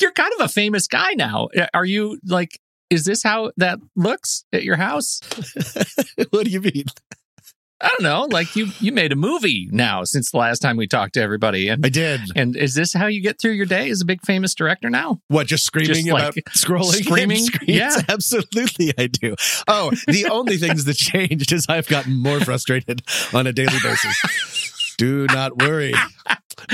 you're kind of a famous guy now. Uh, are you like? Is this how that looks at your house? what do you mean? I don't know. Like you, you made a movie now since the last time we talked to everybody, and I did. and is this how you get through your day as a big famous director now? What, just screaming Just, about like, scrolling? screaming? Yeah. absolutely, I do. Oh, the only things that changed is I've gotten more frustrated on a daily basis. Do not worry.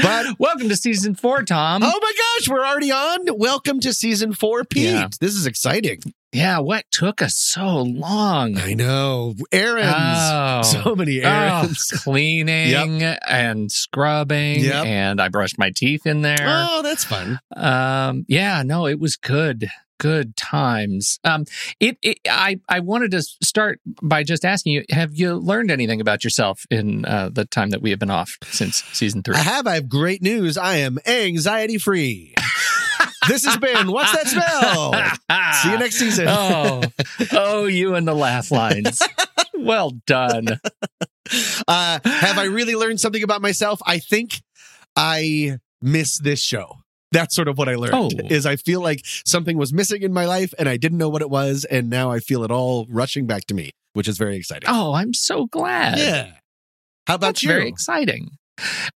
But Welcome to season four, Tom. oh my gosh, we're already on. Welcome to season four, Pete. Yeah. This is exciting. Yeah, what took us so long? I know errands. Oh. So many Oh, errands. cleaning and scrubbing, Yep. and I brushed my teeth in there. Oh, that's fun. Um, yeah, no, it was good, good times. Um, it, it, I, I wanted to start by just asking you: Have you learned anything about yourself in uh, the time that we have been off since season three? I have. I have great news. I am anxiety free. this has been What's That Smell? See you next season. oh, oh, you and the laugh lines. well done. Uh, have I really learned something about myself? I think I miss this show. That's sort of what I learned. Oh. Is I feel like something was missing in my life and I didn't know what it was, and now I feel it all rushing back to me, which is very exciting. Oh, I'm so glad. yeah. How about That's you? very exciting.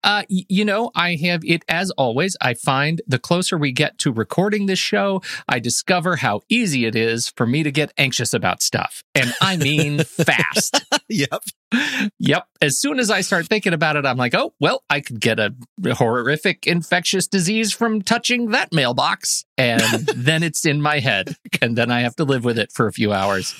Uh, you know, I have it as always. I find the closer we get to recording this show, I discover how easy it is for me to get anxious about stuff. And I mean fast. yep. Yep. As soon as I start thinking about it, I'm like, oh, well, I could get a horrific infectious disease from touching that mailbox. And then it's in my head. And then I have to live with it for a few hours.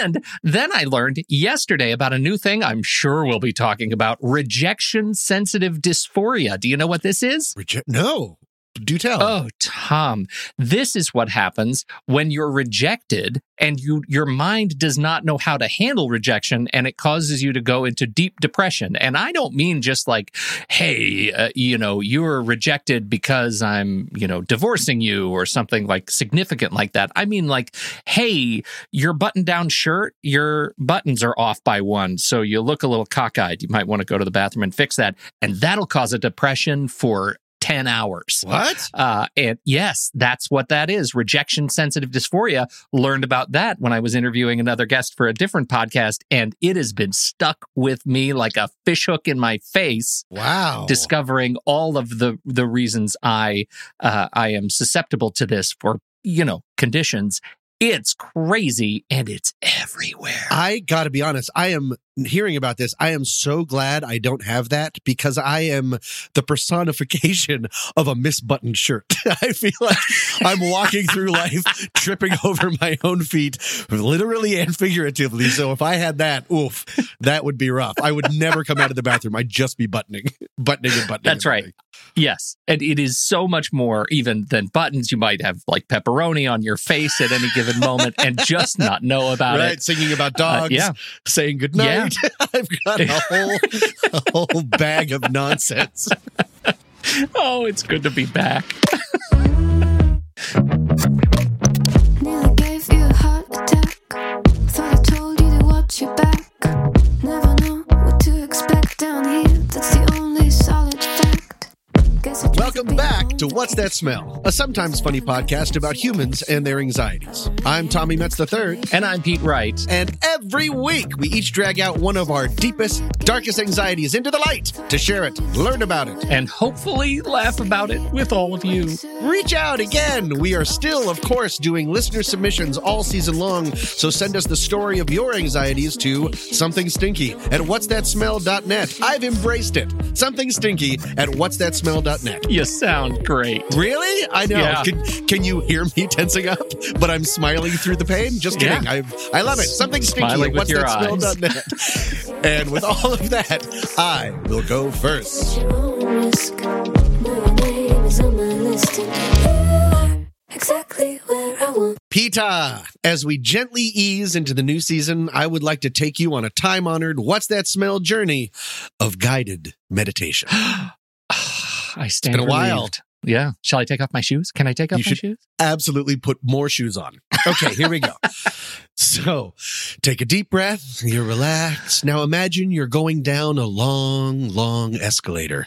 And then I learned yesterday about a new thing I'm sure we'll be talking about rejection sensitive dysphoria. Do you know what this is? No. Do tell. Oh, Tom, this is what happens when you're rejected and you your mind does not know how to handle rejection and it causes you to go into deep depression. And I don't mean just like, hey, uh, you know, you're rejected because I'm, you know, divorcing you or something like significant like that. I mean like, hey, your button-down shirt, your buttons are off by one, so you look a little cockeyed. You might want to go to the bathroom and fix that, and that'll cause a depression for 10 hours. what? Uh, and yes, that's what that is. Rejection sensitive dysphoria. Learned about that when I was interviewing another guest for a different podcast, and it has been stuck with me like a fishhook in my face. Wow. Discovering all of the the reasons I uh, I am susceptible to this for you know conditions. It's crazy and it's everywhere. I got to be honest. I am hearing about this. I am so glad I don't have that because I am the personification of a misbuttoned shirt. I feel like I'm walking through life tripping over my own feet, literally and figuratively. So if I had that, oof, that would be rough. I would never come out of the bathroom. I'd just be buttoning, buttoning and buttoning. That's and right. buttoning. Yes. And it is so much more even than buttons. You might have like pepperoni on your face at any given moment and just not know about Right. it. Singing about Uh, dogs, yeah. saying goodnight. I've got a whole, a whole bag of nonsense. Oh, it's good to be back. Welcome back to. What's That Smell, a sometimes funny podcast about humans and their anxieties. I'm Tommy Metz III, And I'm Pete Wright. and every week we each drag out one of our deepest, darkest anxieties into the light to share it, learn about it, And hopefully laugh about it with all of you. reach out again. We are still, of course, doing listener submissions all season long, so send us the story of your anxieties to something stinky at what'sthatsmell.net. I've embraced it. Something stinky at what'sthatsmell.net. You sound great. Really? I know. Yeah. Can, can you hear me tensing up? But I'm smiling through the pain. Just kidding. Yeah. I I love it. Something stinky. Smiling what's your that smell.net. and with all of that, I will go first. Your own risk. Now your name is on my list. And you are exactly where I want. Pita, as we gently ease into the new season, I would like to take you on a time honored What's That Smell journey of guided meditation. I stand been a while. Yeah. Shall I take off my shoes? Can I take off You my shoes? Absolutely put more shoes on. Okay, here we go. So take a deep breath. You're relaxed. Now imagine you're going down a long, long escalator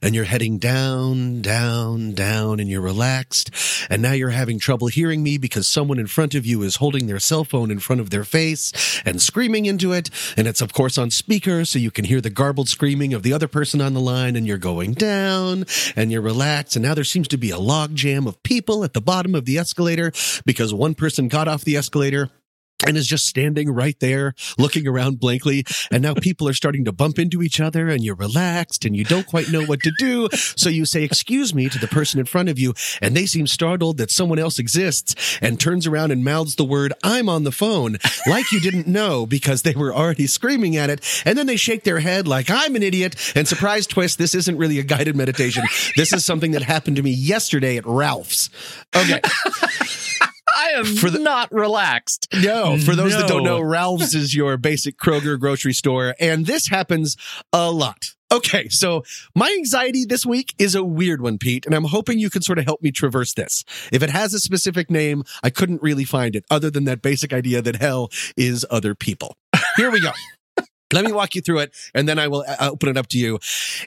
and you're heading down, down, down, and you're relaxed. And now you're having trouble hearing me because someone in front of you is holding their cell phone in front of their face and screaming into it. And it's, of course, on speaker, so you can hear the garbled screaming of the other person on the line. And you're going down and you're relaxed. And now there seems to be a logjam of people at the bottom of the escalator because one person got off the escalator and is just standing right there looking around blankly. And now people are starting to bump into each other and you're relaxed and you don't quite know what to do. So you say, excuse me to the person in front of you. And they seem startled that someone else exists and turns around and mouths the word, I'm on the phone like you didn't know because they were already screaming at it. And then they shake their head like I'm an idiot and surprise twist. This isn't really a guided meditation. This is something that happened to me yesterday at Ralph's. Okay. I am For the- not relaxed. No, for those that don't know, Ralph's is your basic Kroger grocery store, and this happens a lot. Okay, so my anxiety this week is a weird one, Pete, and I'm hoping you can sort of help me traverse this. If it has a specific name, I couldn't really find it other than that basic idea that hell is other people. Here we go. Let me walk you through it and then I will uh, open it up to you.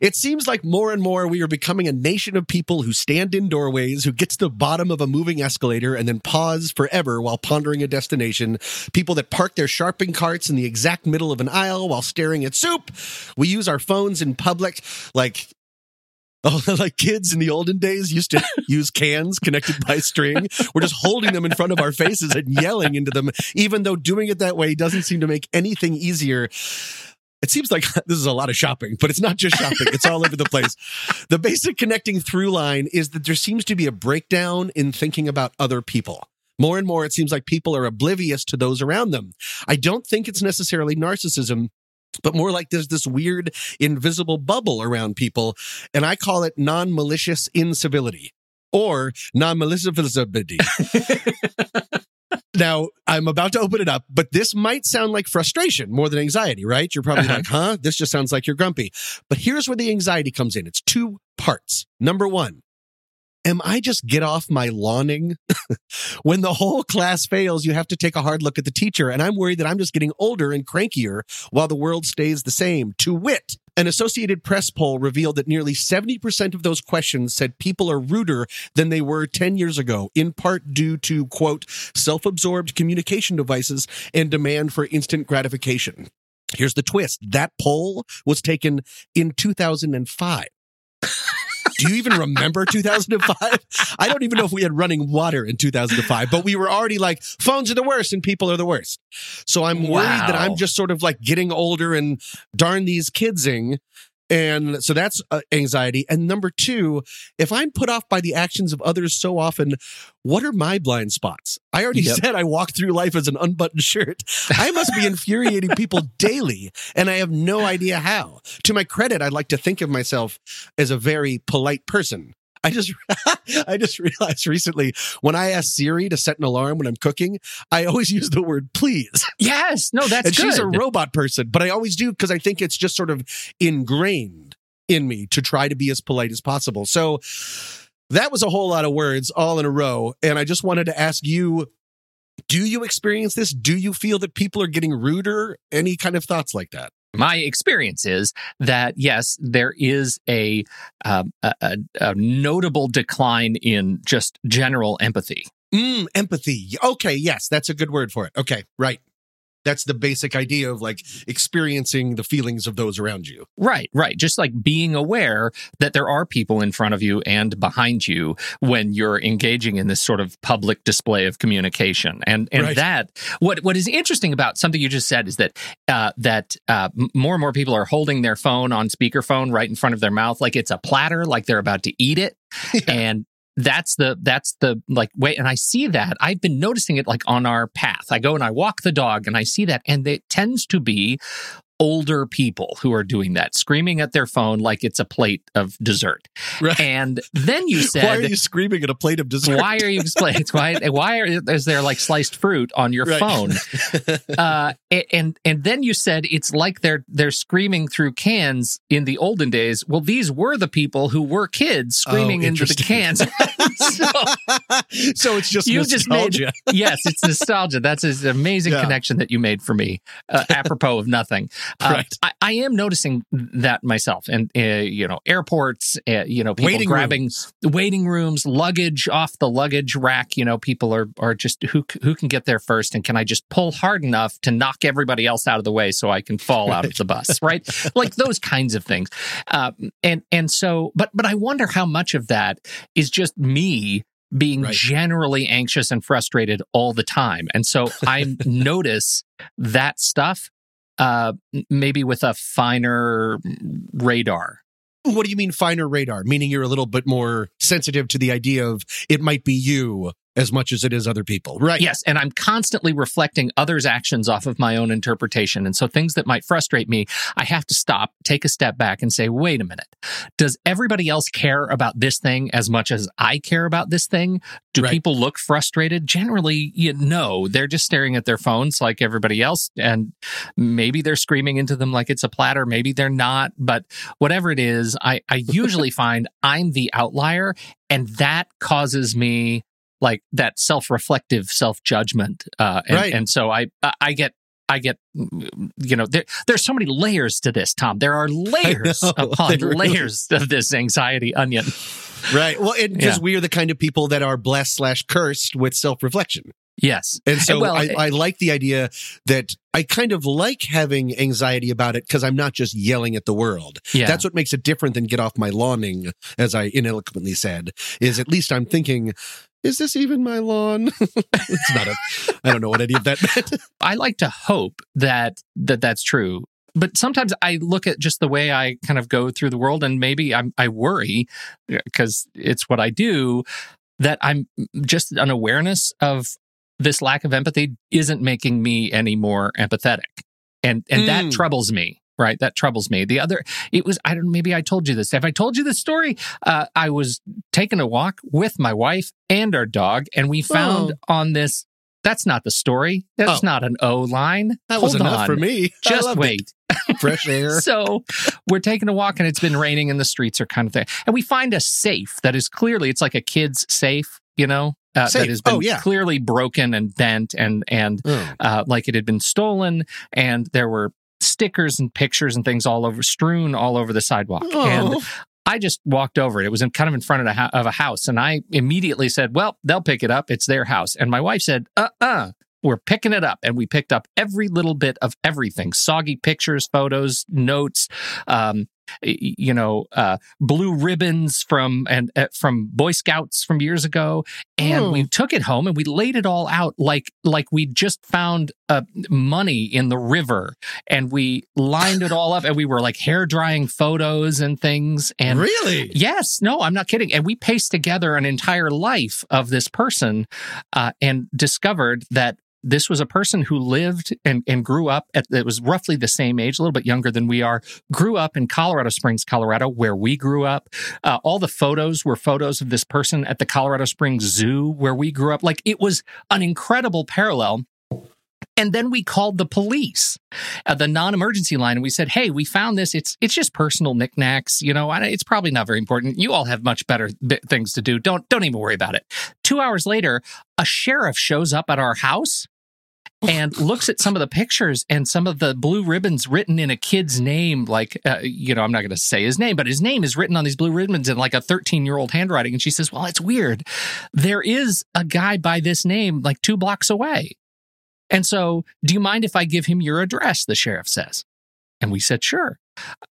It seems like more and more we are becoming a nation of people who stand in doorways, who get to the bottom of a moving escalator and then pause forever while pondering a destination. People that park their shopping carts in the exact middle of an aisle while staring at soup. We use our phones in public like Oh, like kids in the olden days used to use cans connected by string. We're just holding them in front of our faces and yelling into them, even though doing it that way doesn't seem to make anything easier. It seems like this is a lot of shopping, but it's not just shopping. It's all over the place. The basic connecting through line is that there seems to be a breakdown in thinking about other people. More and more, it seems like people are oblivious to those around them. I don't think it's necessarily narcissism, but more like there's this weird invisible bubble around people. And I call it non malicious incivility or non maliciability. now, I'm about to open it up, but this might sound like frustration more than anxiety, right? You're probably Uh-huh. like, huh? This just sounds like you're grumpy. But here's where the anxiety comes in it's two parts. Number one, Am I just get off my lawning? when the whole class fails, you have to take a hard look at the teacher. And I'm worried that I'm just getting older and crankier while the world stays the same. To wit, an Associated Press poll revealed that nearly 70% of those questions said people are ruder than they were 10 years ago, in part due to, quote, self absorbed communication devices and demand for instant gratification. Here's the twist that poll was taken in 2005. Do you even remember 2005? I don't even know if we had running water in 2005, but we were already like, phones are the worst and people are the worst. So I'm worried that I'm just sort of like getting older and darn these kidsing. And so that's uh, anxiety. And number two, if I'm put off by the actions of others so often, what are my blind spots? I already Yep. said I walk through life as an unbuttoned shirt. I must be infuriating people daily, and I have no idea how. To my credit, I'd like to think of myself as a very polite person. I just I just realized recently when I ask Siri to set an alarm when I'm cooking, I always use the word please. Yes, no, that's and good. she's a robot person, but I always do because I think it's just sort of ingrained in me to try to be as polite as possible. So that was a whole lot of words all in a row. And I just wanted to ask you do you experience this? Do you feel that people are getting ruder? Any kind of thoughts like that? my experience is that yes, there is a, um, a, a, notable decline in just general empathy. Mm, empathy. Okay, yes, that's a good word for it. Okay, right. That's the basic idea of like experiencing the feelings of those around you. Right, right. Just like being aware that there are people in front of you and behind you when you're engaging in this sort of public display of communication. And and Right. that what what is interesting about something you just said is that uh, that uh, more and more people are holding their phone on speakerphone right in front of their mouth, like it's a platter, like they're about to eat it. And that's the that's the like wait and i see that. I've been noticing it like on our path. I go and i walk the dog and i see that and it tends to be older people who are doing that, screaming at their phone like it's a plate of dessert. Right. And then you said, Why are you screaming at a plate of dessert? why are you explaining why why are, is there like sliced fruit on your Right. phone uh and and then you said it's like they're they're screaming through cans in the olden days well these were the people who were kids screaming Oh, into the cans so, so it's just You just made- nostalgia. yes it's nostalgia that's an amazing Yeah. connection that you made for me uh, apropos of nothing uh, Right. I, I am noticing that myself and uh, you know airports uh, you know people Waiting grabbing rooms. waiting rooms, luggage off the luggage rack. You know, people are are just who who can get there first, and can I just pull hard enough to knock everybody else out of the way so I can fall out of the bus, right? Like those kinds of things. Uh, and and so, but but I wonder how much of that is just me being Right. generally anxious and frustrated all the time, and so I notice that stuff. Uh, maybe with a finer radar. What do you mean finer radar? Meaning you're a little bit more sensitive to the idea of it might be you as much as it is other people, right? Yes, and I'm constantly reflecting others' actions off of my own interpretation. And so things that might frustrate me, I have to stop, take a step back and say, wait a minute. Does everybody else care about this thing as much as I care about this thing? Do Right. people look frustrated? Generally, you know, they're just staring at their phones like everybody else. And maybe they're screaming into them like it's a platter. Maybe they're not. But whatever it is, I, I usually find I'm the outlier. And that causes me like that self-reflective self-judgment uh and, Right. and so i i get i get you know there, there's so many layers to this tom there are layers know. upon really layers of this anxiety onion Right. Well, it Yeah. we are the kind of people that are blessed slash cursed with self reflection. yes And so well, I, it- I like the idea that I kind of like having anxiety about it because I'm not just yelling at the world. yeah That's what makes it different than get off my lawning, as I ineloquently said, is at least I'm thinking, is this even my lawn? it's not a, I don't know what any of that meant. I like to hope that that that's true. But sometimes I look at just the way I kind of go through the world, and maybe I'm, I worry because it's what I do that I'm just an awareness of this lack of empathy isn't making me any more empathetic, and and that Mm. troubles me. Right, that troubles me. The other, it was I don't. Maybe I told you this. Have I told you this story? Uh, I was taking a walk with my wife and our dog, and we found on this. That's not the story. That's Oh. not an O line. That was Hold enough for me. Just wait. it. Fresh air. So we're taking a walk and it's been raining and the streets are kind of there. And we find a safe that is clearly, it's like a kid's safe, you know, uh, that has been Oh, yeah. clearly broken and bent and, and Oh. uh, like it had been stolen. And there were stickers and pictures and things all over, strewn all over the sidewalk. And Oh. I just walked over it. It was in, kind of in front of a, of a house. And I immediately said, well, they'll pick it up. It's their house. And my wife said, uh uh we're picking it up. And we picked up every little bit of everything soggy pictures, photos, notes, um, you know, uh, blue ribbons from and uh, from Boy Scouts from years ago, and Oh. we took it home and we laid it all out like like we just found uh, money in the river, and we lined it all up, and we were like hair drying photos and things, and really? Yes, no, I'm not kidding. And we paced together an entire life of this person uh, and discovered that this was a person who lived and, and grew up at, it was roughly the same age, a little bit younger than we are, grew up in Colorado Springs, Colorado, where we grew up. Uh, all the photos were photos of this person at the Colorado Springs Zoo, where we grew up. Like it was an incredible parallel. And then we called the police, uh, the non-emergency line, and we said, "Hey, we found this. It's it's just personal knickknacks. You know, it's probably not very important. You all have much better things to do. Don't don't even worry about it." Two hours later, a sheriff shows up at our house and looks at some of the pictures and some of the blue ribbons written in a kid's name. Like, uh, you know, I'm not going to say his name, but his name is written on these blue ribbons in like a 13 year old handwriting. And she says, "Well, it's weird. There is a guy by this name like two blocks away." And so, do you mind if I give him your address? The sheriff says. And we said, sure.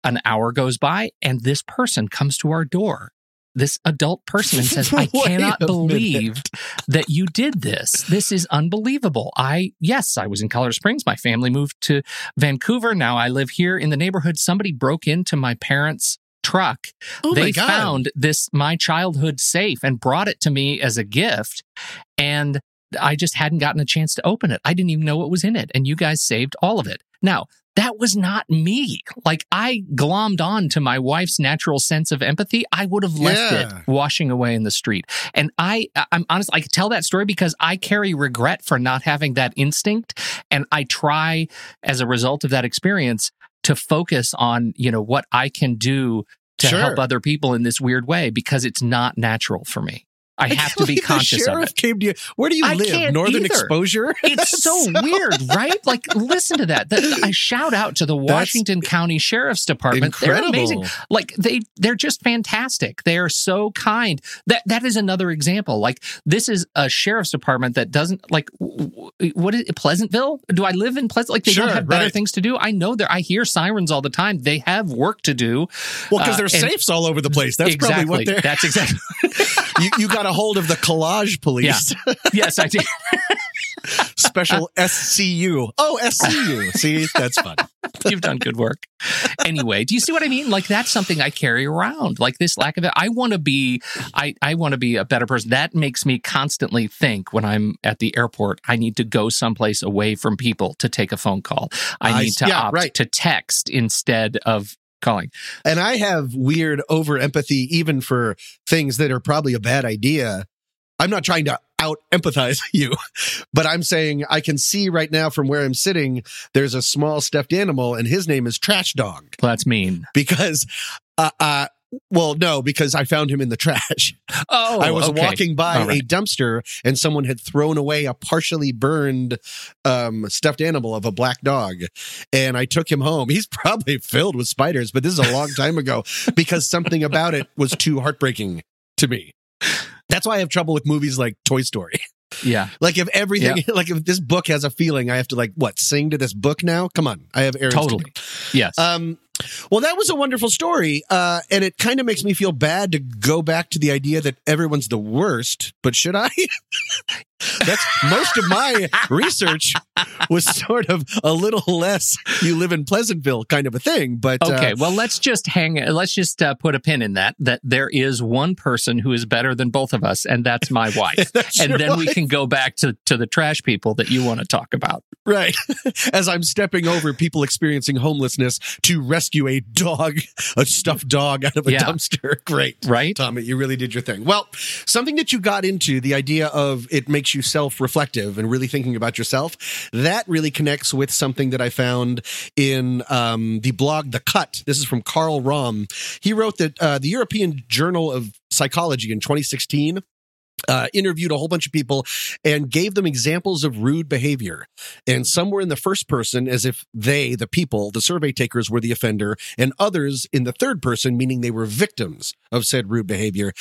An hour goes by, and this person comes to our door, this adult person, and says, I cannot believe that you did this. This is unbelievable. I, yes, I was in Colorado Springs. My family moved to Vancouver. Now I live here in the neighborhood. Somebody broke into my parents' truck Oh they found this my childhood safe and brought it to me as a gift and I just hadn't gotten a chance to open it. I didn't even know what was in it. And you guys saved all of it. Now, that was not me. Like I glommed on to my wife's natural sense of empathy. I would have left Yeah. it washing away in the street. And I, I'm honest, I could tell that story because I carry regret for not having that instinct. And I try as a result of that experience to focus on, you know, what I can do to Sure. help other people in this weird way because it's not natural for me. I have to be conscious of it. Came to you. Where do you I live? Northern either. exposure. It's so weird, right? Like, listen to that. That- I shout out to the Washington County Sheriff's Department. They're Incredible. amazing. Like they, they're just fantastic. They are so kind. That that is another example. Like this is a sheriff's department that doesn't like what is it, Pleasantville? Do I live in Pleasant? Like they Sure, don't have better right. things to do. I know there. I hear sirens all the time. They have work to do. Well, because Uh, there's safes all over the place. That's exactly. probably what they're. That's exactly. you, you got a hold of the collage police. yes, I did. Special SCU. Oh, SCU. See, that's fun. You've done good work. Anyway, do you see what I mean? Like that's something I carry around. Like this lack of it. I want to be I I want to be a better person. That makes me constantly think when I'm at the airport, I need to go someplace away from people to take a phone call. I I need s- to yeah, opt right. to text instead of calling. And I have weird over empathy even for things that are probably a bad idea. I'm not trying to out empathize you, but I'm saying I can see right now from where I'm sitting, there's a small stuffed animal and his name is Trash Dog Well, that's mean. because, uh, uh, well, no, because I found him in the trash. Oh, I was okay. walking by right. a dumpster and someone had thrown away a partially burned um, stuffed animal of a black dog. And I took him home. He's probably filled with spiders, but this is a long time ago because something about it was too heartbreaking to me. That's why I have trouble with movies like Toy Story. Yeah. Like if everything, like if this book has a feeling, I have to like what sing to this book now. Come on, I have errands to Totally. do. Yes. Um, well, that was a wonderful story, uh, and it kind of makes me feel bad to go back to the idea that everyone's the worst. But should I? That's most of my research was sort of a little less "you live in Pleasantville" kind of a thing. But uh, Okay, well, let's just hang. Let's just uh, put a pin in that. That there is one person who is better than both of us, and that's my wife. That's and then we can go back to to the trash people that you want to talk about. right as I'm stepping over people experiencing homelessness to rescue a dog, a stuffed dog out of a Yeah. dumpster. Great. Right? Tommy, you really did your thing. Well, something that you got into, the idea of it makes you self reflective and really thinking about yourself, that really connects with something that I found in um, the blog The Cut. This is from Carl Rom. He wrote that uh, the European Journal of Psychology in 2016 uh, interviewed a whole bunch of people and gave them examples of rude behavior. And some were in the first person as if they, the people, the survey takers, were the offender, and others in the third person, meaning they were victims of said rude behavior.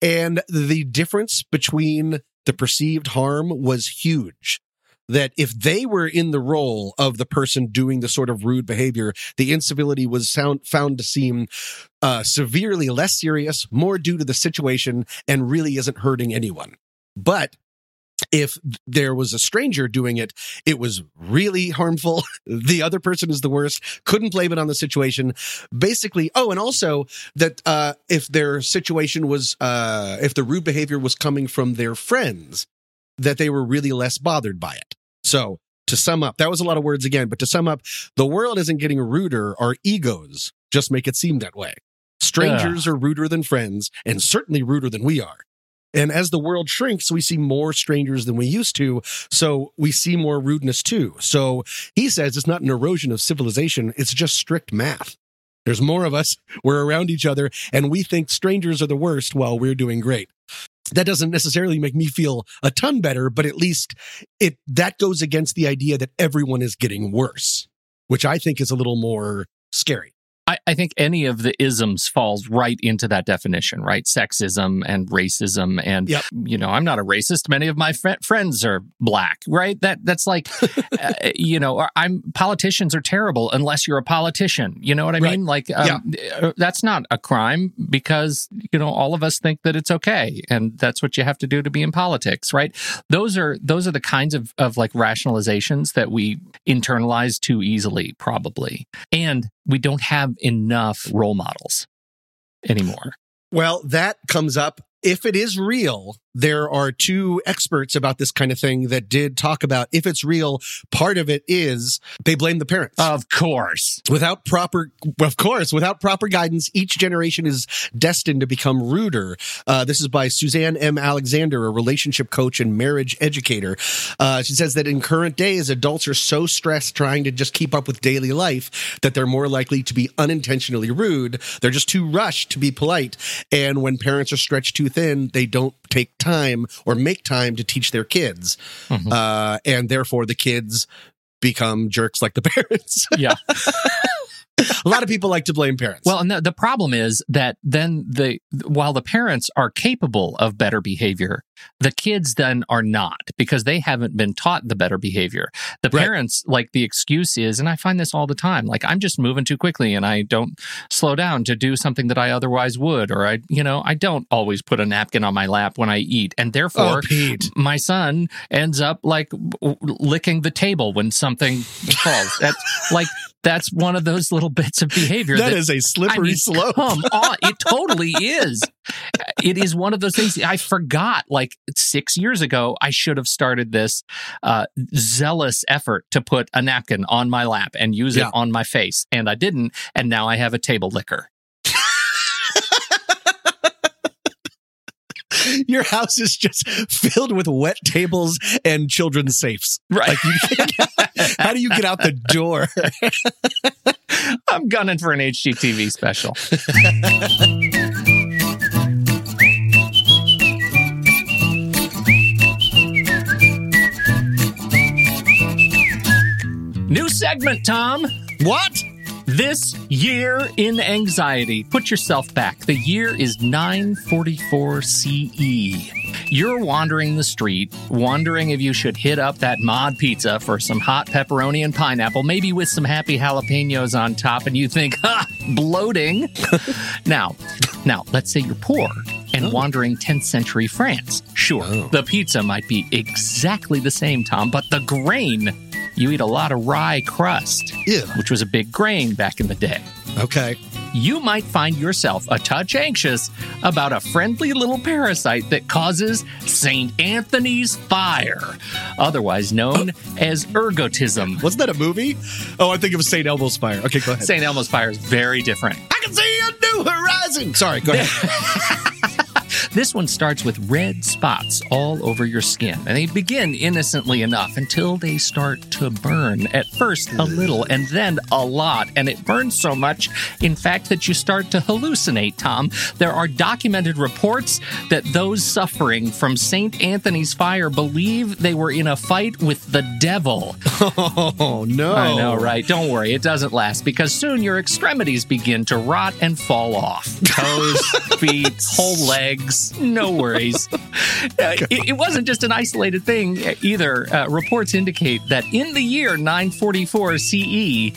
And the difference between the perceived harm was huge. That if they were in the role of the person doing the sort of rude behavior, the incivility was sound, found to seem uh, severely less serious, more due to the situation, and really isn't hurting anyone. But if there was a stranger doing it, it was really harmful. the other person is the worst. Couldn't blame it on the situation. Basically, oh, and also that uh, if their situation was, uh, if the rude behavior was coming from their friends, that they were really less bothered by it. So to sum up, that was a lot of words again, but to sum up, the world isn't getting ruder. Our egos just make it seem that way. Strangers are ruder than friends and certainly ruder than we are. And as the world shrinks, we see more strangers than we used to. So we see more rudeness too. So he says it's not an erosion of civilization. It's just strict math. There's more of us. We're around each other and we think strangers are the worst while we're doing great. That doesn't necessarily make me feel a ton better, but at least it, that goes against the idea that everyone is getting worse, which I think is a little more scary. I, I think any of the isms falls right into that definition, right? Sexism and racism, and Yep. you know, I'm not a racist. Many of my fri friends are black, right? That that's like, uh, you know, I'm politicians are terrible unless you're a politician. You know what I Right. mean? Like, um, uh, that's not a crime because you know all of us think that it's okay, and that's what you have to do to be in politics, right? Those are those are the kinds of of like rationalizations that we internalize too easily, probably, and we don't have enough role models anymore. Well, that comes up. If it is real there are two experts about this kind of thing that did talk about if it's real, part of it is they blame the parents. Of course. without proper, of course, without proper guidance, each generation is destined to become ruder. Uh, this is by Suzanne M. Alexander, a relationship coach and marriage educator. Uh, she says that in current days, adults are so stressed trying to just keep up with daily life that they're more likely to be unintentionally rude. They're just too rushed to be polite. And when parents are stretched too thin, they don't take time or make time to teach their kids. Mhm. Uh, and therefore the kids become jerks like the parents. Yeah. A lot of people like to blame parents. Well, and the, the problem is that then the while the parents are capable of better behavior, the kids then are not because they haven't been taught the better behavior. The Right. parents like the excuse is, and I find this all the time, like I'm just moving too quickly and I don't slow down to do something that I otherwise would, or I, you know, I don't always put a napkin on my lap when I eat, and therefore oh, my son ends up like licking the table when something falls. That's like that's one of those little bits of behavior That that is a slippery mean, slope. Come on, it totally is. It is one of those things I forgot. Like six years ago, I should have started this uh, zealous effort to put a napkin on my lap and use Yeah. it on my face, and I didn't. And now I have a table licker. Your house is just filled with wet tables and children's safes. Right. Like, you, how do you get out the door? I'm gunning for an HGTV special. New segment, Tom. What? This year in anxiety. Put yourself back. The year is 944 CE. You're wandering the street, wondering if you should hit up that mod pizza for some hot pepperoni and pineapple, maybe with some happy jalapenos on top, and you think, ha, bloating. now, now, let's say you're poor and oh. wandering 10th century France. Sure, Oh. the pizza might be exactly the same, Tom, but the grain, you eat a lot of rye crust Ew. which was a big grain back in the day. Okay. You might find yourself a touch anxious about a friendly little parasite that causes St. Anthony's fire, otherwise known as ergotism. Wasn't that a movie? Oh, I think it was St. Elmo's Fire. Okay, go ahead. St. Elmo's fire is very different. I can see a new horizon. Sorry, go ahead. This one starts with red spots all over your skin, and they begin innocently enough until they start to burn. At first, a little, and then a lot. And it burns so much, in fact, that you start to hallucinate, Tom. There are documented reports that those suffering from St. Anthony's fire believe they were in a fight with the devil. Oh, no. I know, right? Don't worry, it doesn't last because soon your extremities begin to rot and fall off. Toes, feet, whole legs, no worries. Uh, it, it wasn't just an isolated thing either. Uh, reports indicate that in the year 944 CE,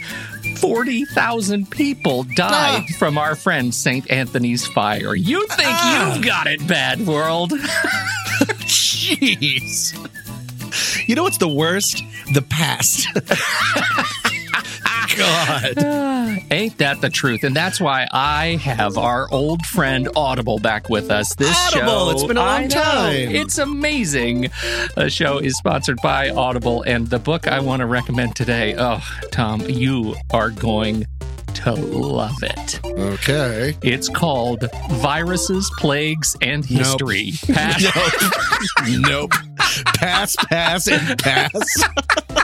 40,000 people died from our friend St. Anthony's fire. You think Ah. you've got it bad, world? Jeez. You know what's the worst? The past. God. Ain't that the truth? And that's why I have our old friend Audible back with us. This Audible, show, it's been a long time. It's amazing. The show is sponsored by Audible, and the book I want to recommend today. Oh, Tom, you are going to love it. Okay. It's called Viruses, Plagues, and History. Past- Nope. nope. Pass, pass, and pass.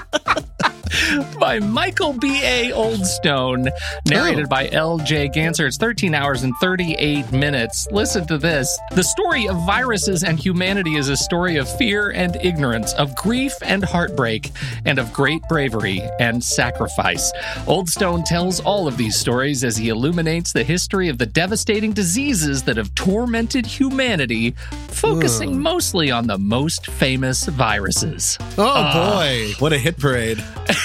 by Michael B.A. Oldstone, narrated Oh. by L.J. Ganser. It's 13 hours and 38 minutes. Listen to this. The story of viruses and humanity is a story of fear and ignorance, of grief and heartbreak, and of great bravery and sacrifice. Oldstone tells all of these stories as he illuminates the history of the devastating diseases that have tormented humanity, focusing mostly on the most famous viruses. Oh Ah. boy, what a hit parade.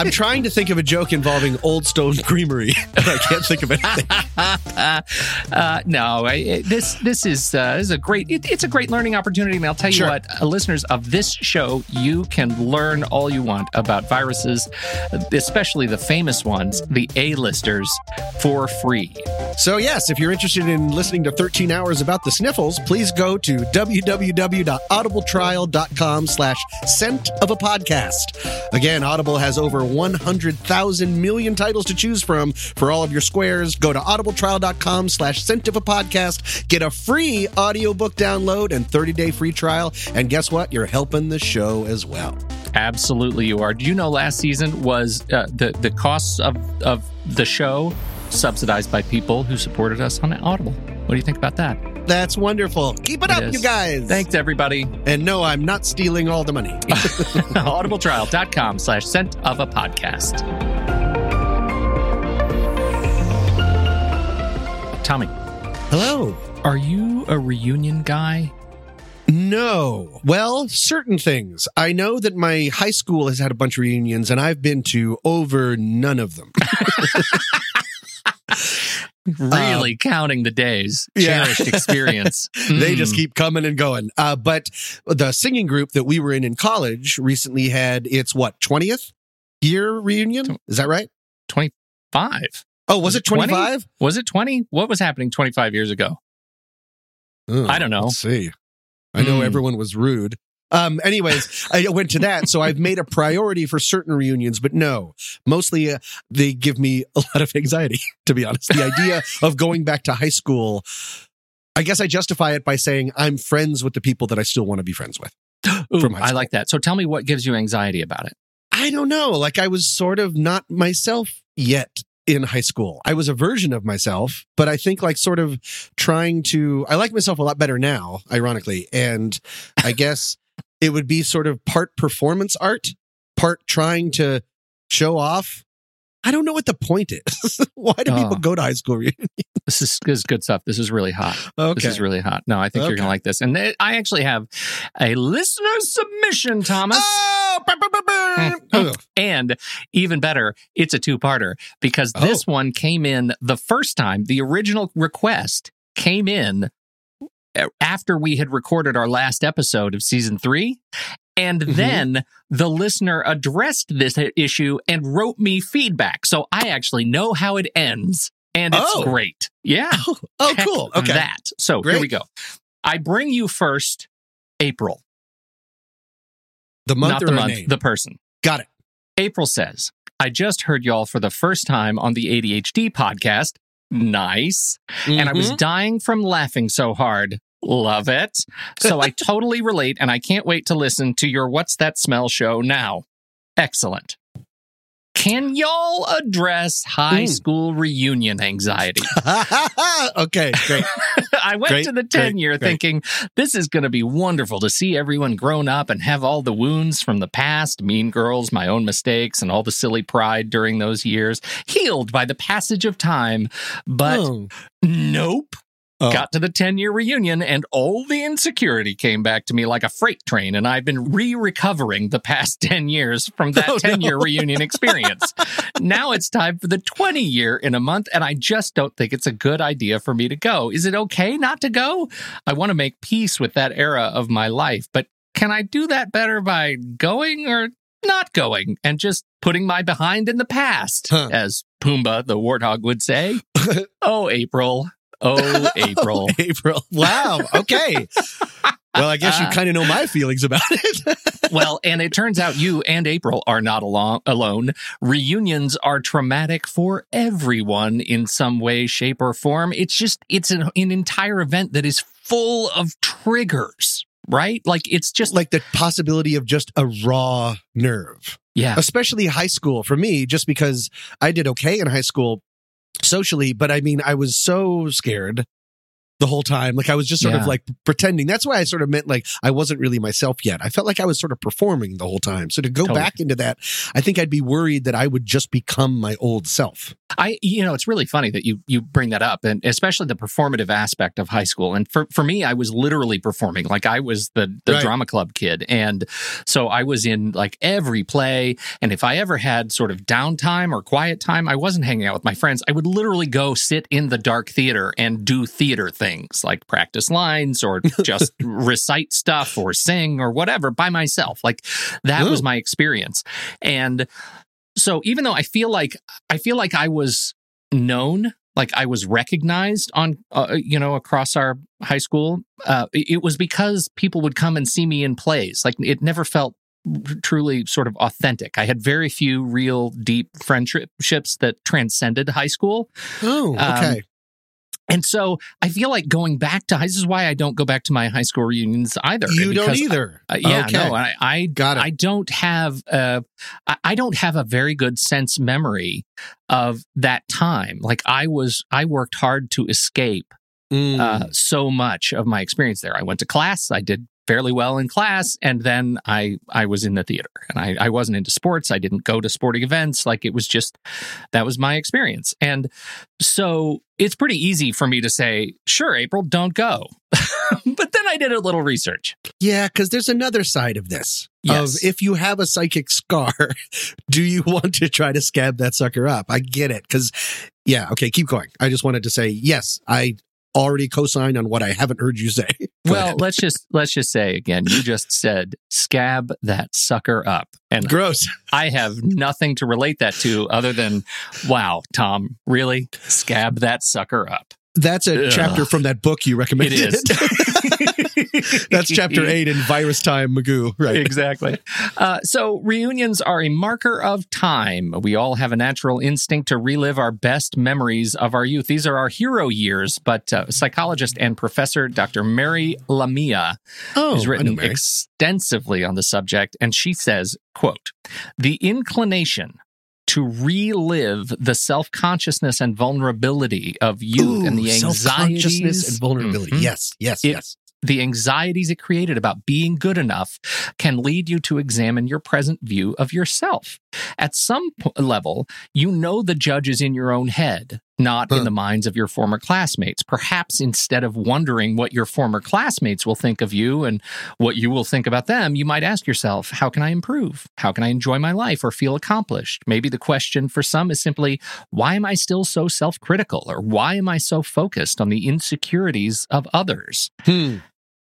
I'm trying to think of a joke involving Old Stone Creamery, and I can't think of anything. uh, no, I, this this is uh, this is a great. It, it's a great learning opportunity, and I'll tell you Sure. what, uh, listeners of this show, you can learn all you want about viruses, especially the famous ones, the A-listers, for free. So, yes, if you're interested in listening to 13 hours about the sniffles, please go to www.audibletrial.com slash scent of a podcast. Again, Audible has over 100,000 million titles to choose from for all of your squares. Go to audibletrial.com slash scent of a podcast. Get a free audiobook download and 30-day free trial. And guess what? You're helping the show as well. Absolutely, you are. Do you know last season was uh, the the costs of of the show subsidized by people who supported us on Audible? What do you think about that? That's wonderful. Keep it, It up, is. you guys. Thanks, everybody. And no, I'm not stealing all the money. audibletrial.com slash scent of a podcast. Tommy, Hello. are you a reunion guy? No. Well, certain things. I know that my high school has had a bunch of reunions, and I've been to over none of them. Really counting the days. yeah. Cherished experience. they just Mm. keep coming and going. Uh, but the singing group that we were in in college recently had its what, 20th year reunion? Is that right? 25. Oh, was it 25? Was it 20? What was happening 25 years ago? I don't know. Let's see. I know Hmm. everyone was rude. Um, anyways, I went to that. So I've made a priority for certain reunions, but no, mostly uh, they give me a lot of anxiety, to be honest. The idea of going back to high school, I guess I justify it by saying I'm friends with the people that I still want to be friends with. Ooh, I like that. So tell me what gives you anxiety about it. I don't know. Like I was sort of not myself yet in high school. I was a version of myself, but I think like sort of trying to, I like myself a lot better now, ironically. And I guess it would be sort of part performance art, part trying to show off. I don't know what the point is. Why do people Oh. go to high school reunions? This is, this is good stuff. This is really hot. Okay. This is really hot. No, I think you're going to like this. And th- I actually have a listener submission, Thomas. oh, brr, brr, brr. Oh. And even better, it's a two parter because this Oh. one came in the first time. The original request came in after we had recorded our last episode of season three. And Mhm. then the listener addressed this issue and wrote me feedback. So I actually know how it ends. And it's Oh. great. Yeah. Oh, Heck cool. Okay. That. So here we go. I bring you first April, The month not or the month, name? the person. Got it. April says, I just heard y'all for the first time on the ADHD podcast. Nice. And I was Mhm. dying from laughing so hard. Love it. So I totally relate and I can't wait to listen to your What's That Smell show now. Excellent. Can y'all address high Mm. school reunion anxiety? okay, great. I went Great, to the 10 great, year thinking this is going to be wonderful to see everyone grown up and have all the wounds from the past, mean girls, my own mistakes, and all the silly pride during those years healed by the passage of time. But Oh. nope. Oh. Got to the 10 year reunion and all the insecurity came back to me like a freight train. And I've been re recovering the past 10 years from that Oh, 10 year no. reunion experience. now it's time for the 20 year in a month. And I just don't think it's a good idea for me to go. Is it okay not to go? I want to make peace with that era of my life. But can I do that better by going or not going and just putting my behind in the past, Huh. as Pumbaa the warthog would say? oh, April. Oh, April. April. Wow. Okay. well, I guess you uh, kind of know my feelings about it. well, and it turns out you and April are not along, alone. Reunions are traumatic for everyone in some way, shape, or form. It's just, it's an, an entire event that is full of triggers, right? Like it's just like the possibility of just a raw nerve, yeah. especially high school for me, just because I did okay in high school socially. But I mean, I was so scared the whole time. Like I was just sort Yeah. of like pretending. That's why I sort of meant like I wasn't really myself yet. I felt like I was sort of performing the whole time. So to go Totally. back into that, I think I'd be worried that I would just become my old self. I, you know, it's really funny that you you bring that up, and especially the performative aspect of high school. And for for me, I was literally performing, like I was the the Right. drama club kid, and so I was in like every play. And if I ever had sort of downtime or quiet time, I wasn't hanging out with my friends. I would literally go sit in the dark theater and do theater things, like practice lines or just recite stuff or sing or whatever by myself. Like that was my experience, and so even though I feel like I feel like I was known, like I was recognized on, uh, you know, across our high school, uh, it was because people would come and see me in plays. Like it never felt truly sort of authentic. I had very few real deep friendships that transcended high school. Oh, Um, okay. And so I feel like going back to this is why I don't go back to my high school reunions either. you don't either. uh, yeah, okay. no, I, I Got it. I don't have uh, I I don't have a very good sense memory of that time. Like I was, I worked hard to escape Mm. uh, so much of my experience there. I went to class, I did fairly well in class, and then I I was in the theater, and I I wasn't into sports. I didn't go to sporting events. Like it was just that was my experience, and so it's pretty easy for me to say, sure, April, don't go. but then I did a little research. Yeah, because there's another side of this. Yes. Of if you have a psychic scar, do you want to try to scab that sucker up? I get it. Because, yeah, okay, keep going. I just wanted to say, yes, I already co-signed on what I haven't heard you say. Go well, ahead. let's just let's just say again, you just said scab that sucker up. And gross. I have nothing to relate that to other than wow, Tom, really? Scab that sucker up. That's a Ugh. chapter from that book you recommended. It is. That's chapter eight in Virus Time Magoo. Right. exactly. Uh, so reunions are a marker of time. We all have a natural instinct to relive our best memories of our youth. These are our hero years. But uh, psychologist and professor Dr. Mary Lamia Oh, has written extensively on the subject, and she says, "quote The inclination." To relive the self consciousness and vulnerability of youth and Ooh, the self-consciousness anxieties and vulnerability. Mhm. Yes, yes, It- yes. The anxieties it created about being good enough can lead you to examine your present view of yourself. At some po- level, you know the judge is in your own head, not Huh. in the minds of your former classmates. Perhaps instead of wondering what your former classmates will think of you and what you will think about them, you might ask yourself, how can I improve? How can I enjoy my life or feel accomplished? Maybe the question for some is simply, why am I still so self critical? Or why am I so focused on the insecurities of others? Hmm.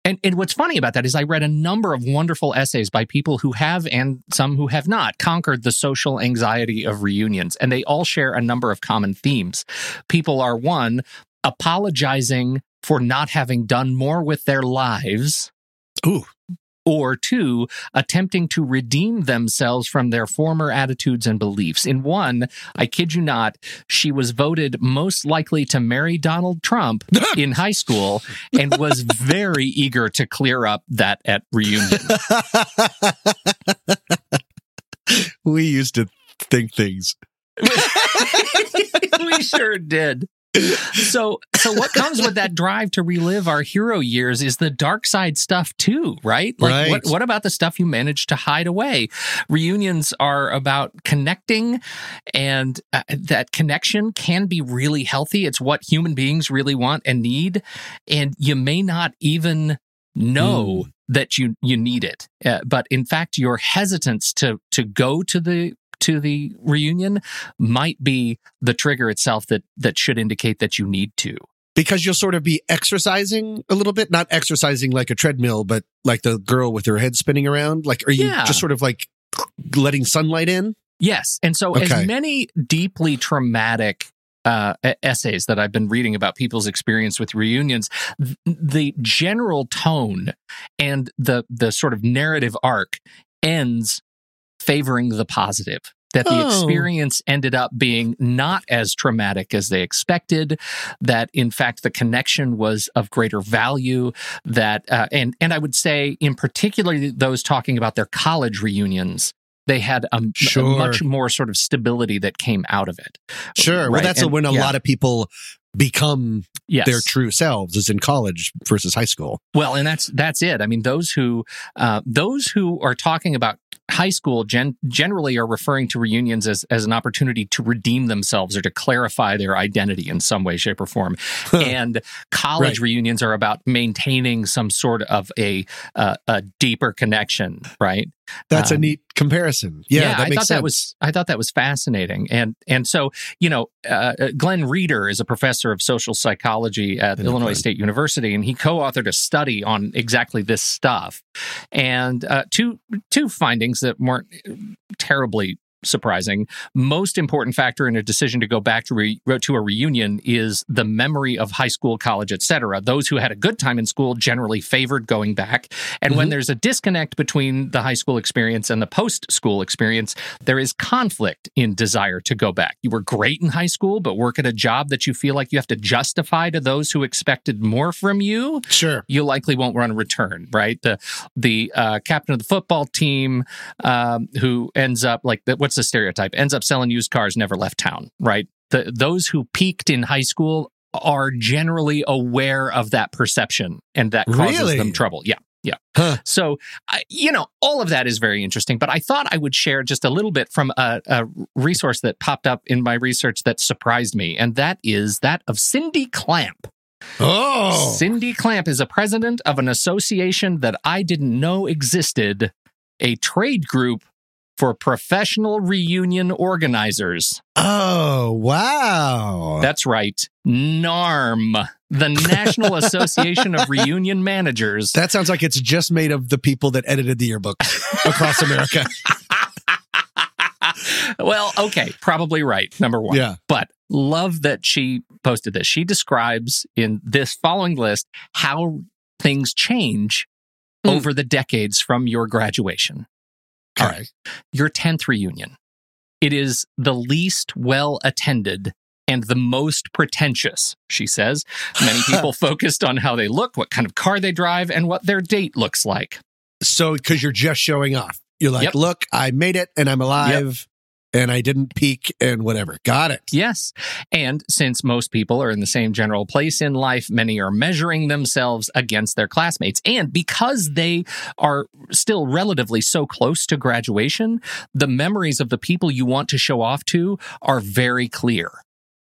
And, and what's funny about that is I read a number of wonderful essays by people who have and some who have not conquered the social anxiety of reunions. And they all share a number of common themes. People are one, apologizing for not having done more with their lives. Ooh. Or two, attempting to redeem themselves from their former attitudes and beliefs. In one, I kid you not, she was voted most likely to marry Donald Trump in high school and was very eager to clear up that at reunion. we used to think things. we sure did. So, so what comes with that drive to relive our hero years is the dark side stuff too, right? Like, Right. what what about the stuff you managed to hide away? Reunions are about connecting, and uh, that connection can be really healthy. It's what human beings really want and need, and you may not even know that you you need it, uh, but in fact, your hesitance to to go to the to the reunion might be the trigger itself that that should indicate that you need to. because you'll sort of be exercising a little bit, not exercising like a treadmill, but like the girl with her head spinning around. Like, are you Yeah. just sort of like letting sunlight in? Yes, and so Okay. as many deeply traumatic uh, essays that I've been reading about people's experience with reunions, th- the general tone and the the sort of narrative arc ends favoring the positive. That the Oh. experience ended up being not as traumatic as they expected. That in fact the connection was of greater value. That uh, and and I would say in particular those talking about their college reunions, they had a, a much more sort of stability that came out of it. Sure. Well, that's and- when a yeah. lot of people become Yes. their true selves is in college versus high school. Well, and that's that's it. I mean, those who uh, those who are talking about high school gen- generally are referring to reunions as as an opportunity to redeem themselves or to clarify their identity in some way, shape, or form. and college Right. reunions are about maintaining some sort of a uh, a deeper connection, right? That's a Um, neat comparison. Yeah, that I makes thought sense. that was I thought that was fascinating, and and so you know, uh, Glenn Reeder is a professor of social psychology at I know Illinois State University, and he co-authored a study on exactly this stuff, and uh, two two findings that weren't terribly surprising. Most important factor in a decision to go back to re- to a reunion is the memory of high school, college, etc. Those who had a good time in school generally favored going back, and when Mhm. there's a disconnect between the high school experience and the post school experience, there is conflict in desire to go back. You were great in high school, but work at a job that you feel like you have to justify to those who expected more from you Sure. you likely won't run a return, right? The the uh, captain of the football team um, who ends up like the, what's the stereotype? Ends up selling used cars, never left town, right? The, those who peaked in high school are generally aware of that perception, and that causes Really? them trouble. Yeah. Yeah. Huh. So, you know, all of that is very interesting, but I thought I would share just a little bit from a, a resource that popped up in my research that surprised me, and that is that of Cindy Clamp. Oh, Cindy Clamp is a president of an association that I didn't know existed, a trade group for professional reunion organizers. oh, wow. That's right, NARM, the National Association of Reunion Managers. that sounds like it's just made of the people that edited the yearbooks across America. well, okay, probably right. Number one. Yeah. But love that she posted this. She describes in this following list how things change Hmm. over the decades from your graduation. All right. Your 10th reunion. It is the least well attended and the most pretentious, she says. Many people focused on how they look, what kind of car they drive, and what their date looks like. So, because you're just showing off, you're like, Yep. look, I made it and I'm alive and I didn't peak and whatever. Got it. Yes. And since most people are in the same general place in life, many are measuring themselves against their classmates. And because they are still relatively so close to graduation, the memories of the people you want to show off to are very clear.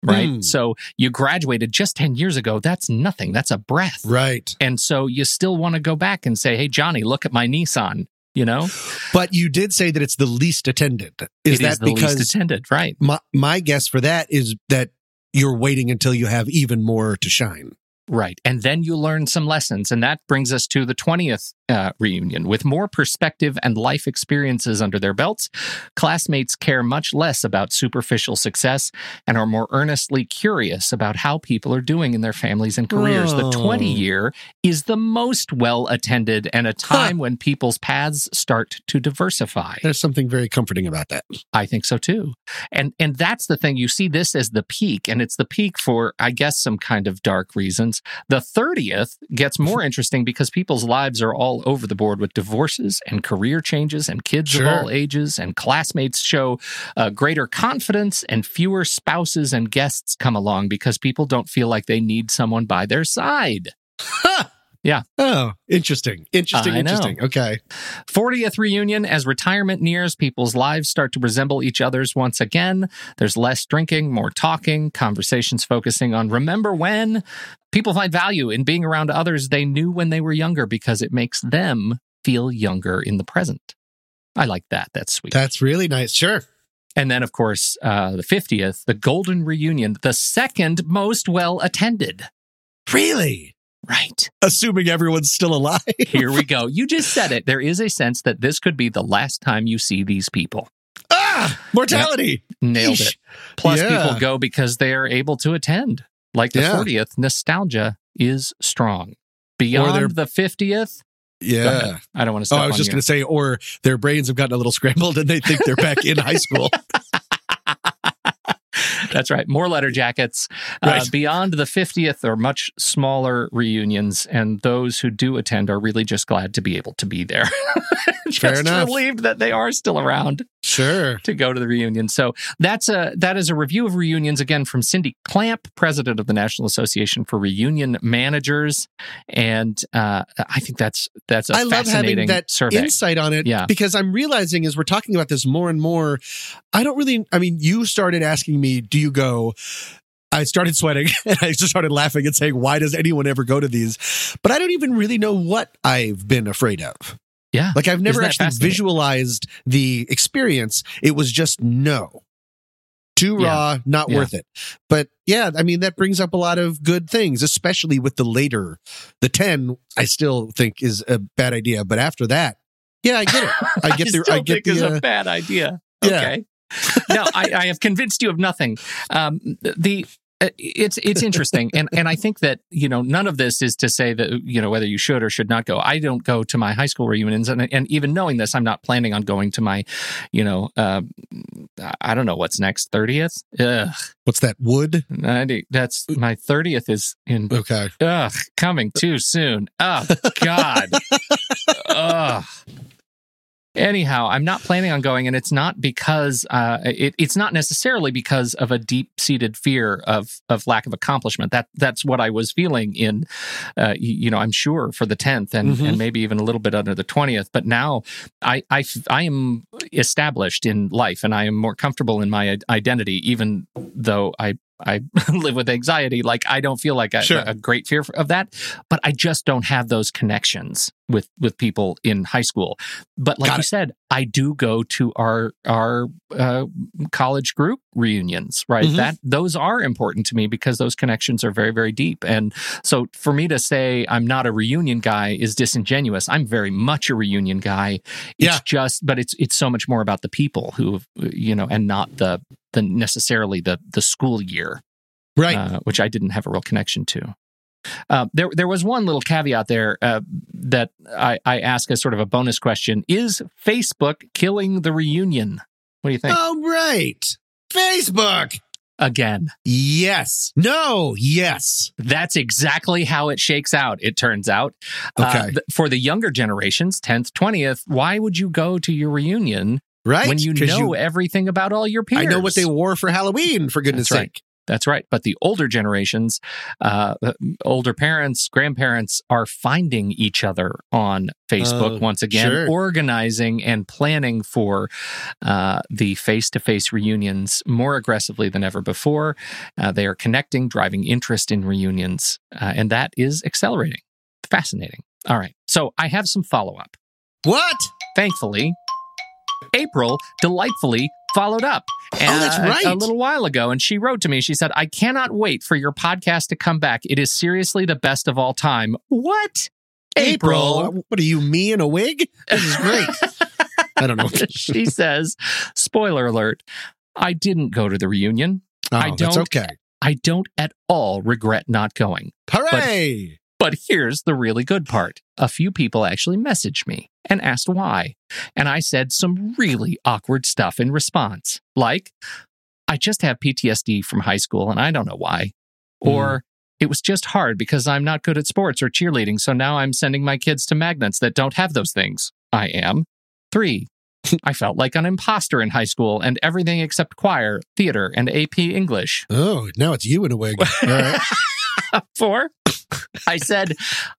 Right. Hmm. So you graduated just 10 years ago. That's nothing. That's a breath. Right. And so you still want to go back and say, Hey, Johnny, look at my Nissan, you know? But you did say that it's the least attended. Is It that the because least attended. Right. my, my guess for that is that you're waiting until you have even more to shine? Right. And then you learn some lessons. And that brings us to the 20th uh, reunion. With more perspective and life experiences under their belts, classmates care much less about superficial success and are more earnestly curious about how people are doing in their families and careers. The Oh. 20 year is the most well attended and a time when people's paths start to diversify. There's something very comforting about that. I think so too. And and that's the thing you see this as the peak and it's the peak for I guess some kind of dark reasons. The 30th gets more interesting because people's lives are all over the board with divorces and career changes and kids Sure. of all ages and classmates show uh, greater confidence and fewer spouses and guests come along because people don't feel like they need someone by their side. Oh, interesting. Interesting. Interesting. Okay. 40th reunion as retirement nears, people's lives start to resemble each other's once again. There's less drinking, more talking, conversations focusing on remember when. People find value in being around others they knew when they were younger because it makes them feel younger in the present. I like that. That's sweet. That's really nice. Sure. and then, of course, uh, the 50th, the golden reunion, the second most well attended. Really? Right. Assuming everyone's still alive. Here we go. You just said it. There is a sense that this could be the last time you see these people. ah, mortality. Nailed Eesh. it. Plus, Yeah. people go because they are able to attend. Like the Yeah. 40th, nostalgia is strong. Beyond the 50th, Yeah. I don't want to Oh, I was just going to say, or their brains have gotten a little scrambled and they think they're back in high school. That's right. More letter jackets. Uh, beyond the 50th are much smaller reunions, and those who do attend are really just glad to be able to be there. just Fair enough. relieved that they are still around. Sure. to go to the reunion. So that's a that is a review of reunions again from Cindy Clamp, president of the National Association for Reunion Managers, and uh, I think that's that's a I love having that survey. insight on it Yeah. because I'm realizing as we're talking about this more and more, I don't really, I mean, you started asking me, do you go? I started sweating and I just started laughing and saying, why does anyone ever go to these? But I don't even really know what I've been afraid of. Yeah, Like I've never actually visualized the experience. It was just no. Too Yeah. raw, not Yeah. worth it. But yeah, I mean that brings up a lot of good things, especially with the later the 10 I still think is a bad idea, but after that, yeah, I get it. I get the still I get the a uh, bad idea. yeah. Okay. no, I, I have convinced you of nothing. Um, the it's it's interesting, and and I think that you know none of this is to say that you know whether you should or should not go. I don't go to my high school reunions, and and even knowing this, I'm not planning on going to my, you know, uh, I don't know what's next thirtieth. Ugh, what's that wood? 90, that's my thirtieth is in Okay. Ugh, coming too soon. Oh God. Ugh. Anyhow, I'm not planning on going, and it's not because uh, it, it's not necessarily because of a deep-seated fear of of lack of accomplishment. That that's what I was feeling in, uh, you know, I'm sure for the 10th and, Mhm. and maybe even a little bit under the 20th. But now I, I I am established in life, and I am more comfortable in my identity, even though I I live with anxiety. Like I don't feel like a, Sure. a great fear of that, but I just don't have those connections with with people in high school. But like Got you it. said, I do go to our our uh, college group reunions. Right, Mhm. that those are important to me because those connections are very very deep. And so for me to say I'm not a reunion guy is disingenuous. I'm very much a reunion guy. It's Yeah. just, but it's it's so much more about the people who you know, and not the the necessarily the the school year Right. uh, which I didn't have a real connection to. Uh, there, there was one little caveat there uh, that I, I ask as sort of a bonus question: Is Facebook killing the reunion? What do you think? oh right. Facebook. Again, Yes. No. Yes. that's exactly how it shakes out. It turns out. Uh, th- for the younger generations, tenth, twentieth, why would you go to your reunion Right. when you know everything about all your peers? I know what they wore for Halloween, for goodness That's right. That's right. But the older generations, uh, older parents, grandparents are finding each other on Facebook Oh, once again, sure. organizing and planning for uh, the face to face reunions more aggressively than ever before. Uh, they are connecting, driving interest in reunions, uh, and that is accelerating. Fascinating. All right. So I have some follow up. What? Thankfully, April delightfully followed up. Oh, that's uh, right. A little while ago, and she wrote to me. She said, "I cannot wait for your podcast to come back. It is seriously the best of all time." What? April. What are you, me in a wig? This is great. I don't know. she says, "Spoiler alert: I didn't go to the reunion. Oh, I don't- okay. I don't at all regret not going." Hooray! But here's the really good part. A few people actually messaged me and asked why. And I said some really awkward stuff in response, like, I just have PTSD from high school and I don't know why. Hmm. Or, it was just hard because I'm not good at sports or cheerleading, so now I'm sending my kids to magnets that don't have those things. I am. Three, I felt like an imposter in high school and everything except choir, theater, and AP English. oh, now it's you in a wig. Right. Four, I said,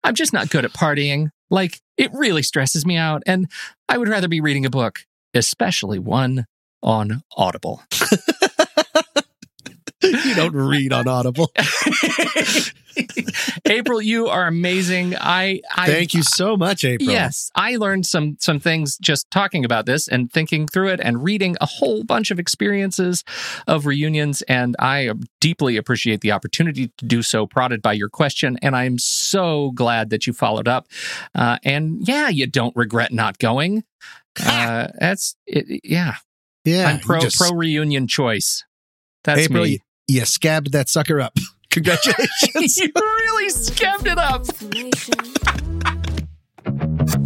I'm just not good at partying. Like, it really stresses me out, and I would rather be reading a book, especially one on Audible. you don't read on Audible. April, you are amazing. I, I Thank you so much, April. Yes, I learned some some things just talking about this and thinking through it and reading a whole bunch of experiences of reunions and I deeply appreciate the opportunity to do so prodded by your question and I'm so glad that you followed up. Uh, and yeah, you don't regret not going. Uh, that's it, yeah. Yeah. I'm pro just- pro reunion choice. That's April, me. You, you scabbed that sucker up. Congratulations. you really scabbed it up.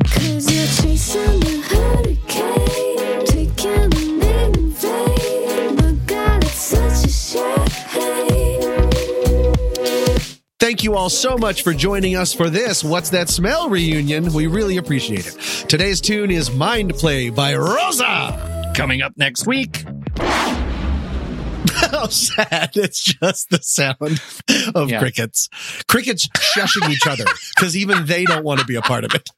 Cause you're chasing a hurricane, taking a name in vain. But God, it's such a shame. Thank you all so much for joining us for this What's That Smell reunion. We really appreciate it. Today's tune is Mind Play by Rosa. Coming up next week, How sad. It's just the sound of Yeah. crickets. Crickets shushing each other because even they don't want to be a part of it.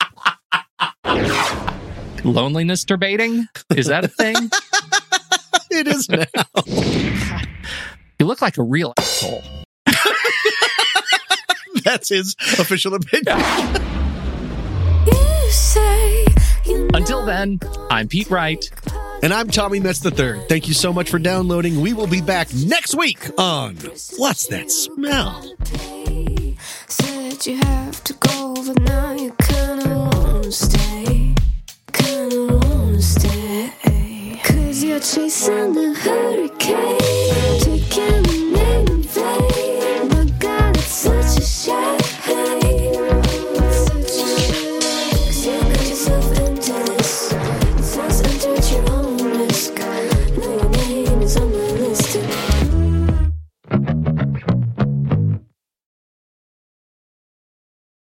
loneliness debating. Is that a thing? It is now. you look like a real asshole. That's his official opinion. You say you Until then, I'm Pete Wright. And I'm Tommy Metz III. Thank you so much for downloading. We will be back next week on What's That Smell? Said you have to go, but now you kinda stay. Kinda stay. Cause you're chasing hurricane.